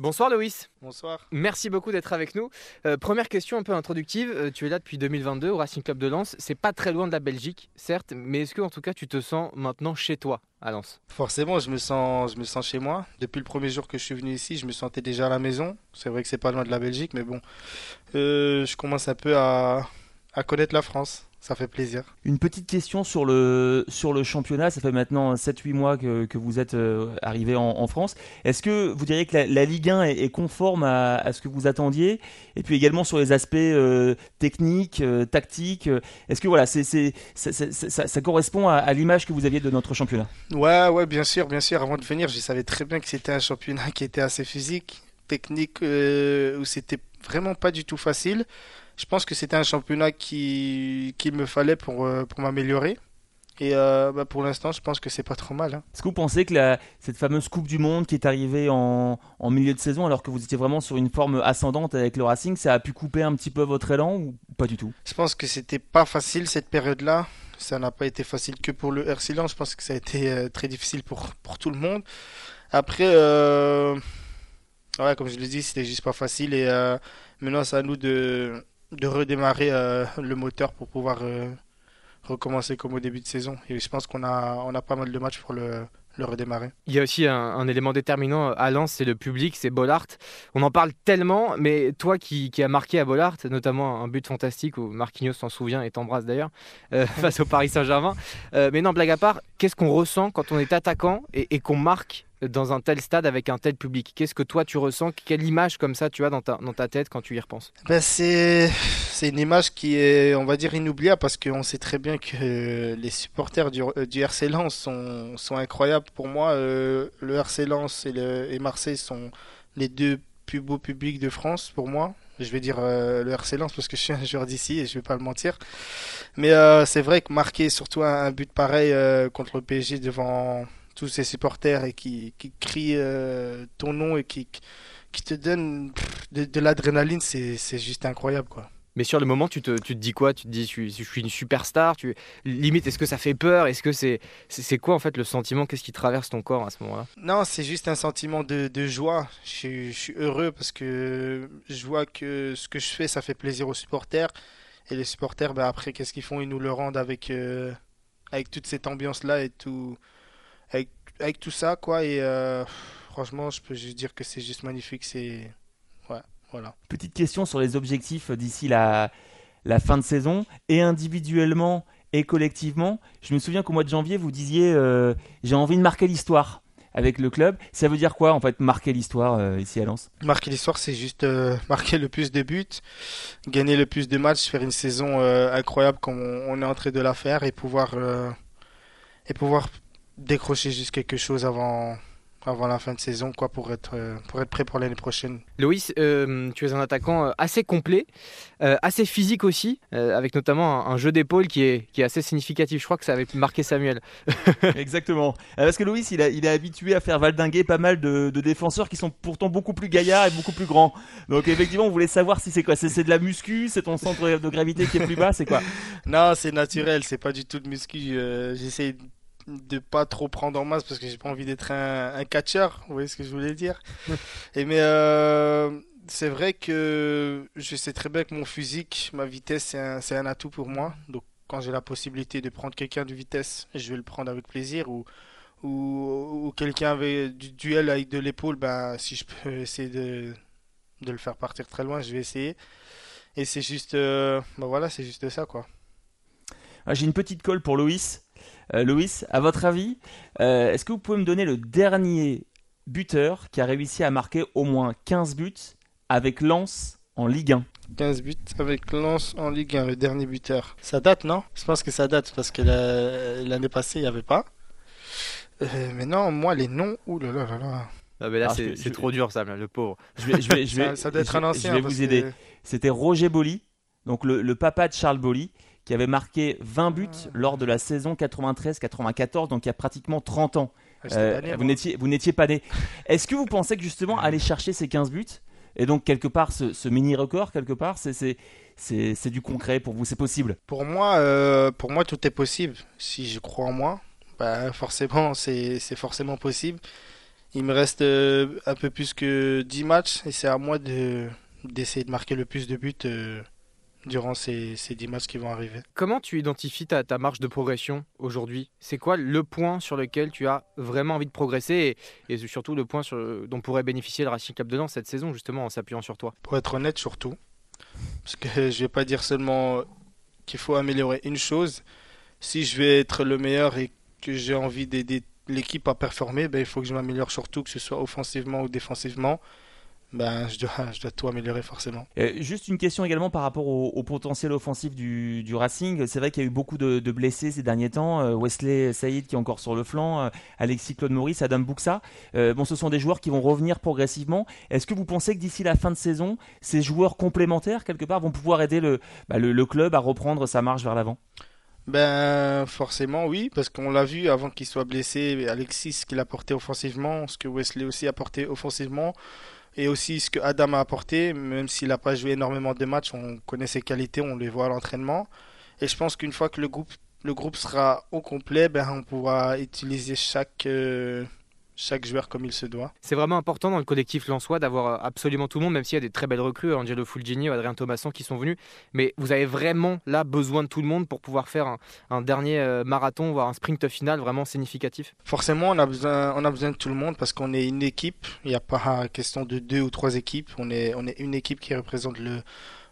Bonsoir Loïs. Bonsoir. Merci beaucoup d'être avec nous. Euh, première question un peu introductive. Euh, tu es là depuis 2022 au Racing Club de Lens. C'est pas très loin de la Belgique, certes, mais est-ce que en tout cas tu te sens maintenant chez toi à Lens? Forcément, je me sens, je me sens chez moi. Depuis le premier jour que je suis venu ici, je me sentais déjà à la maison. C'est vrai que c'est pas loin de la Belgique, mais bon, euh, je commence un peu à, à connaître la France. Ça fait plaisir. Une petite question sur le, sur le championnat. Ça fait maintenant 7-8 mois que, que, vous êtes euh, arrivé en, en France. Est-ce que vous diriez que la, la Ligue 1 est, est conforme à, à, ce que vous attendiez? Et puis également sur les aspects euh, techniques, euh, tactiques. Est-ce que voilà, c'est, c'est, ça, ça, ça, correspond à, à l'image que vous aviez de notre championnat? Ouais, ouais, bien sûr, bien sûr. Avant de venir, je savais très bien que c'était un championnat qui était assez physique, technique, euh, où c'était vraiment pas du tout facile je pense que c'était un championnat qui qu'il me fallait pour, euh, pour m'améliorer. Et euh, bah pour l'instant, je pense que c'est pas trop mal. Hein. Est-ce que vous pensez que la, cette fameuse Coupe du Monde qui est arrivée en, en, milieu de saison, alors que vous étiez vraiment sur une forme ascendante avec le Racing, ça a pu couper un petit peu votre élan ou pas du tout? Je pense que c'était pas facile cette période-là. Ça n'a pas été facile que pour le RC Lens. Je pense que ça a été euh, très difficile pour, pour tout le monde. Après, euh... ouais, comme je l'ai dit, c'était juste pas facile. Et euh, maintenant, c'est à nous de de redémarrer euh, le moteur pour pouvoir euh, recommencer comme au début de saison. Et je pense qu'on a, on a pas mal de matchs pour le, le redémarrer. Il y a aussi un, un élément déterminant à Lens, c'est le public, c'est Bollard. On en parle tellement, mais toi qui, qui as marqué à Bollard, notamment un but fantastique où Marquinhos s'en souvient et t'embrasse d'ailleurs, euh, face au Paris Saint-Germain. Euh, mais non, blague à part, qu'est-ce qu'on ressent quand on est attaquant et, et qu'on marque dans un tel stade avec un tel public Qu'est-ce que toi tu ressens? Quelle image comme ça tu as dans ta, tête quand tu y repenses? Ben c'est, une image qui est, on va dire, inoubliable parce qu'on sait très bien que les supporters du, du RC Lens sont, sont incroyables. Pour moi, euh, le RC Lens et, le, et Marseille sont les deux plus beaux publics de France pour moi. Je vais dire euh, le RC Lens parce que je suis un joueur d'ici et je vais pas le mentir. Mais euh, c'est vrai que marquer surtout un, but pareil euh, contre le PSG devant tous ces supporters et qui, qui crient euh, ton nom et qui, qui te donnent de, de l'adrénaline, c'est, c'est juste incroyable quoi. Mais sur le moment, tu te, tu te dis quoi? Tu te dis, je suis, je suis une superstar tu... Limite, est-ce que ça fait peur? Est-ce que c'est, c'est, quoi en fait le sentiment? Qu'est-ce qui traverse ton corps à ce moment-là? Non, c'est juste un sentiment de, de joie. Je suis, je suis heureux parce que je vois que ce que je fais, ça fait plaisir aux supporters. Et les supporters, bah, après, qu'est-ce qu'ils font? Ils nous le rendent avec, euh, avec toute cette ambiance-là et tout avec, avec tout ça, quoi. Et euh, franchement, je peux juste dire que c'est juste magnifique. C'est. Ouais, voilà. Petite question sur les objectifs d'ici la, la fin de saison, et individuellement et collectivement. Je me souviens qu'au mois de janvier, vous disiez euh, J'ai envie de marquer l'histoire avec le club. Ça veut dire quoi en fait marquer l'histoire euh, ici à Lens? Marquer l'histoire, c'est juste euh, marquer le plus de buts, gagner le plus de matchs, faire une saison euh, incroyable comme on, on, est en train de la faire et pouvoir et pouvoir décrocher juste quelque chose avant avant la fin de saison quoi pour être pour être prêt pour l'année prochaine. Loïs, euh, tu es un attaquant assez complet, euh, assez physique aussi, euh, avec notamment un, un jeu d'épaule qui est qui est assez significatif. Je crois que ça avait marqué Samuel. Exactement. Parce que Loïs, il, a, il est habitué à faire valdinguer pas mal de, de, défenseurs qui sont pourtant beaucoup plus gaillards et beaucoup plus grands. Donc effectivement, on voulait savoir si c'est quoi. C'est de la muscu, c'est ton centre de gravité qui est plus bas, c'est quoi? Non, c'est naturel. C'est pas du tout de muscu. J'essaie de pas trop prendre en masse parce que j'ai pas envie d'être un, un catcheur, vous voyez ce que je voulais dire. Et mais euh, c'est vrai que je sais très bien que mon physique, ma vitesse, c'est un, c'est un atout pour moi. Donc quand j'ai la possibilité de prendre quelqu'un de vitesse, je vais le prendre avec plaisir ou ou, ou quelqu'un avec du duel avec de l'épaule, ben si je peux essayer de de le faire partir très loin, je vais essayer. Et c'est juste, euh, ben voilà, c'est juste ça quoi. Ah, j'ai une petite colle pour Loïs. Euh, Loïs, à votre avis, euh, est-ce que vous pouvez me donner le dernier buteur qui a réussi à marquer au moins 15 buts avec Lens en Ligue 1 15 buts avec Lens en Ligue 1, le dernier buteur. Ça date, non? Je pense que ça date parce que l'année passée, il n'y avait pas. Euh, mais non, moi, les noms, ouh là là là là. Ah mais là, c'est trop dur, ça, le pauvre. Je vais, je vais, je vais, ça, ça doit être un ancien. Je vais vous aider. Que... C'était Roger Boli, donc le, le, papa de Charles Boli, qui avait marqué 20 buts ah. lors de la saison 93-94, donc il y a pratiquement 30 ans. Euh, vous n'étiez vous n'étiez pas né. Est-ce que vous pensez que justement aller chercher ces 15 buts et donc quelque part ce, ce mini record quelque part c'est du concret pour vous c'est possible? Pour moi euh, pour moi tout est possible si je crois en moi bah forcément c'est c'est forcément possible Il me reste un peu plus que 10 matchs et c'est à moi de d'essayer de marquer le plus de buts durant ces, ces 10 matchs qui vont arriver. Comment tu identifies ta, ta marge de progression aujourd'hui? C'est quoi le point sur lequel tu as vraiment envie de progresser et, et surtout le point sur, dont pourrait bénéficier le Racing Club de Lens cette saison justement en s'appuyant sur toi? Pour être honnête surtout, parce que je ne vais pas dire seulement qu'il faut améliorer une chose. Si je vais être le meilleur et que j'ai envie d'aider l'équipe à performer, ben, il faut que je m'améliore surtout, que ce soit offensivement ou défensivement ben, je, dois, je dois tout améliorer forcément. Euh, juste une question également par rapport au, potentiel offensif du, du Racing. C'est vrai qu'il y a eu beaucoup de, blessés ces derniers temps. Euh, Wesley Saïd qui est encore sur le flanc, euh, Alexis Claude Maurice, Adam Bouksa. bon, ce sont des joueurs qui vont revenir progressivement. Est-ce que vous pensez que d'ici la fin de saison, ces joueurs complémentaires, quelque part, vont pouvoir aider le, bah, le club à reprendre sa marche vers l'avant? Ben forcément oui, parce qu'on l'a vu avant qu'il soit blessé, Alexis ce qu'il a apporté offensivement, ce que Wesley aussi a apporté offensivement, et aussi ce que Adam a apporté, même s'il n'a pas joué énormément de matchs, on connaît ses qualités, on les voit à l'entraînement. Et je pense qu'une fois que le groupe, le groupe sera au complet, ben, on pourra utiliser chaque, euh, chaque joueur comme il se doit. C'est vraiment important dans le collectif Lensois d'avoir euh, absolument tout le monde, même s'il y a des très belles recrues, Angelo Fulgini, Adrien Thomasson qui sont venus. Mais vous avez vraiment là besoin de tout le monde pour pouvoir faire un, dernier euh, marathon, voire un sprint final vraiment significatif Forcément, on a besoin, on a besoin de tout le monde parce qu'on est une équipe. Il n'y a pas question de deux ou trois équipes. On est, on est une équipe qui représente le,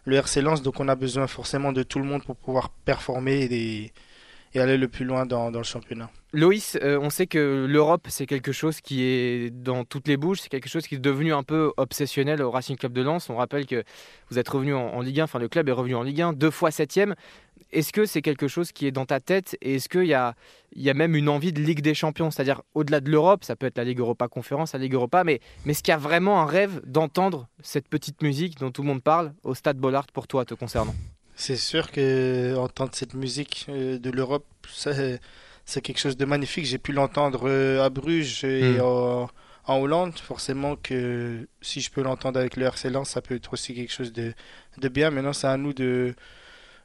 le RC Lens, donc on a besoin forcément de tout le monde pour pouvoir performer et, et aller le plus loin dans, le championnat. Loïs, euh, on sait que l'Europe, c'est quelque chose qui est dans toutes les bouches, c'est quelque chose qui est devenu un peu obsessionnel au Racing Club de Lens. On rappelle que vous êtes revenu en, Ligue 1, enfin le club est revenu en Ligue 1, deux fois septième. Est-ce que c'est quelque chose qui est dans ta tête et est-ce qu'il y a, y a même une envie de Ligue des Champions? C'est-à-dire au-delà de l'Europe, ça peut être la Ligue Europa Conférence, la Ligue Europa, mais, mais est-ce qu'il y a vraiment un rêve d'entendre cette petite musique dont tout le monde parle au Stade Bollard pour toi, te concernant? C'est sûr que entendre cette musique euh, de l'Europe, c'est quelque chose de magnifique. J'ai pu l'entendre euh, à Bruges et hmm. en Hollande. Forcément que si je peux l'entendre avec le RC ça peut être aussi quelque chose de, de bien. Maintenant, c'est à nous de,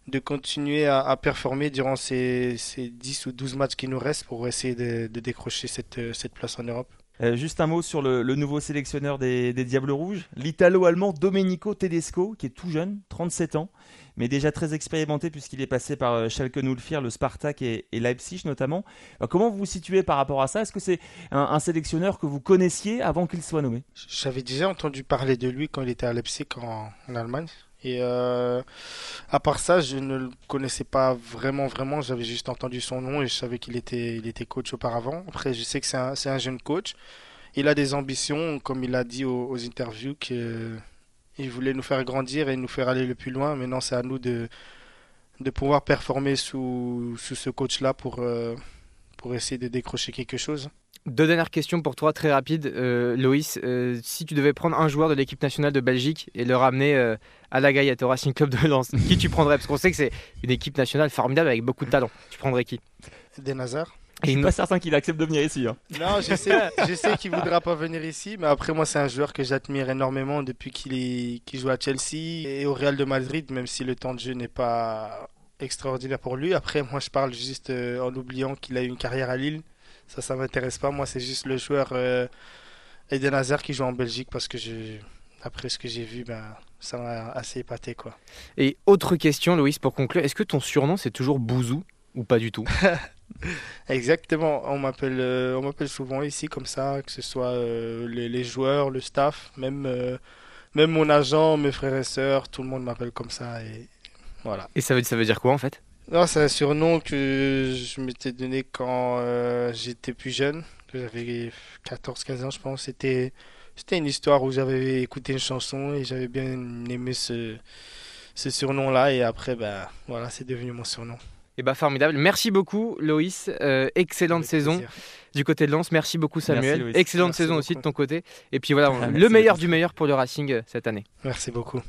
de continuer à, performer durant ces, ces, 10 ou 12 matchs qui nous restent pour essayer de, de décrocher cette, cette place en Europe. Euh, juste un mot sur le, nouveau sélectionneur des, des Diables Rouges, l'Italo-Allemand Domenico Tedesco, qui est tout jeune, 37 ans mais déjà très expérimenté puisqu'il est passé par euh, Schalke 04, le Spartak et, Leipzig notamment. comment vous vous situez par rapport à ça? Est-ce que c'est un, sélectionneur que vous connaissiez avant qu'il soit nommé? J'avais déjà entendu parler de lui quand il était à Leipzig en, Allemagne. Et euh, à part ça, je ne le connaissais pas vraiment, vraiment. J'avais juste entendu son nom et je savais qu'il était, il était coach auparavant. Après, je sais que c'est un, un, jeune coach. Il a des ambitions, comme il a dit aux, interviews, que il voulait nous faire grandir et nous faire aller le plus loin. Maintenant, c'est à nous de, de pouvoir performer sous, sous ce coach-là pour, euh, pour essayer de décrocher quelque chose. Deux dernières questions pour toi, très rapides. Euh, Loïs, euh, si tu devais prendre un joueur de l'équipe nationale de Belgique et le ramener à la Gaillette au Racing Club de Lens, qui tu prendrais? Parce qu'on sait que c'est une équipe nationale formidable avec beaucoup de talent. Tu prendrais qui? Des Nazars. Je suis pas certain qu'il accepte de venir ici. Hein. Non, je sais, je sais qu'il voudra pas venir ici, mais après moi c'est un joueur que j'admire énormément depuis qu'il est, joue à Chelsea et au Real de Madrid, même si le temps de jeu n'est pas extraordinaire pour lui. Après moi je parle juste euh, en oubliant qu'il a eu une carrière à Lille. Ça, ça m'intéresse pas. Moi c'est juste le joueur euh, Eden Hazard qui joue en Belgique parce que je, après ce que j'ai vu, ben ça m'a assez épaté quoi. Et autre question, Louis, pour conclure, est-ce que ton surnom c'est toujours Bouzou ou pas du tout? Exactement, on m'appelle euh, on m'appelle souvent ici comme ça, que ce soit euh, les, joueurs, le staff, même euh, même mon agent, mes frères et sœurs, tout le monde m'appelle comme ça et voilà. Et ça veut ça veut dire quoi en fait? Non, c'est un surnom que je m'étais donné quand j'étais plus jeune, que j'avais 14 15 ans je pense, c'était c'était une histoire où j'avais écouté une chanson et j'avais bien aimé ce ce surnom là et après ben voilà, c'est devenu mon surnom. Et eh bah ben, formidable. Merci beaucoup Loïs. Euh, excellente saison du côté de Lens. Merci beaucoup Samuel. excellente saison aussi de ton côté. Et puis voilà, le meilleur du meilleur pour le Racing euh, cette année. Merci beaucoup.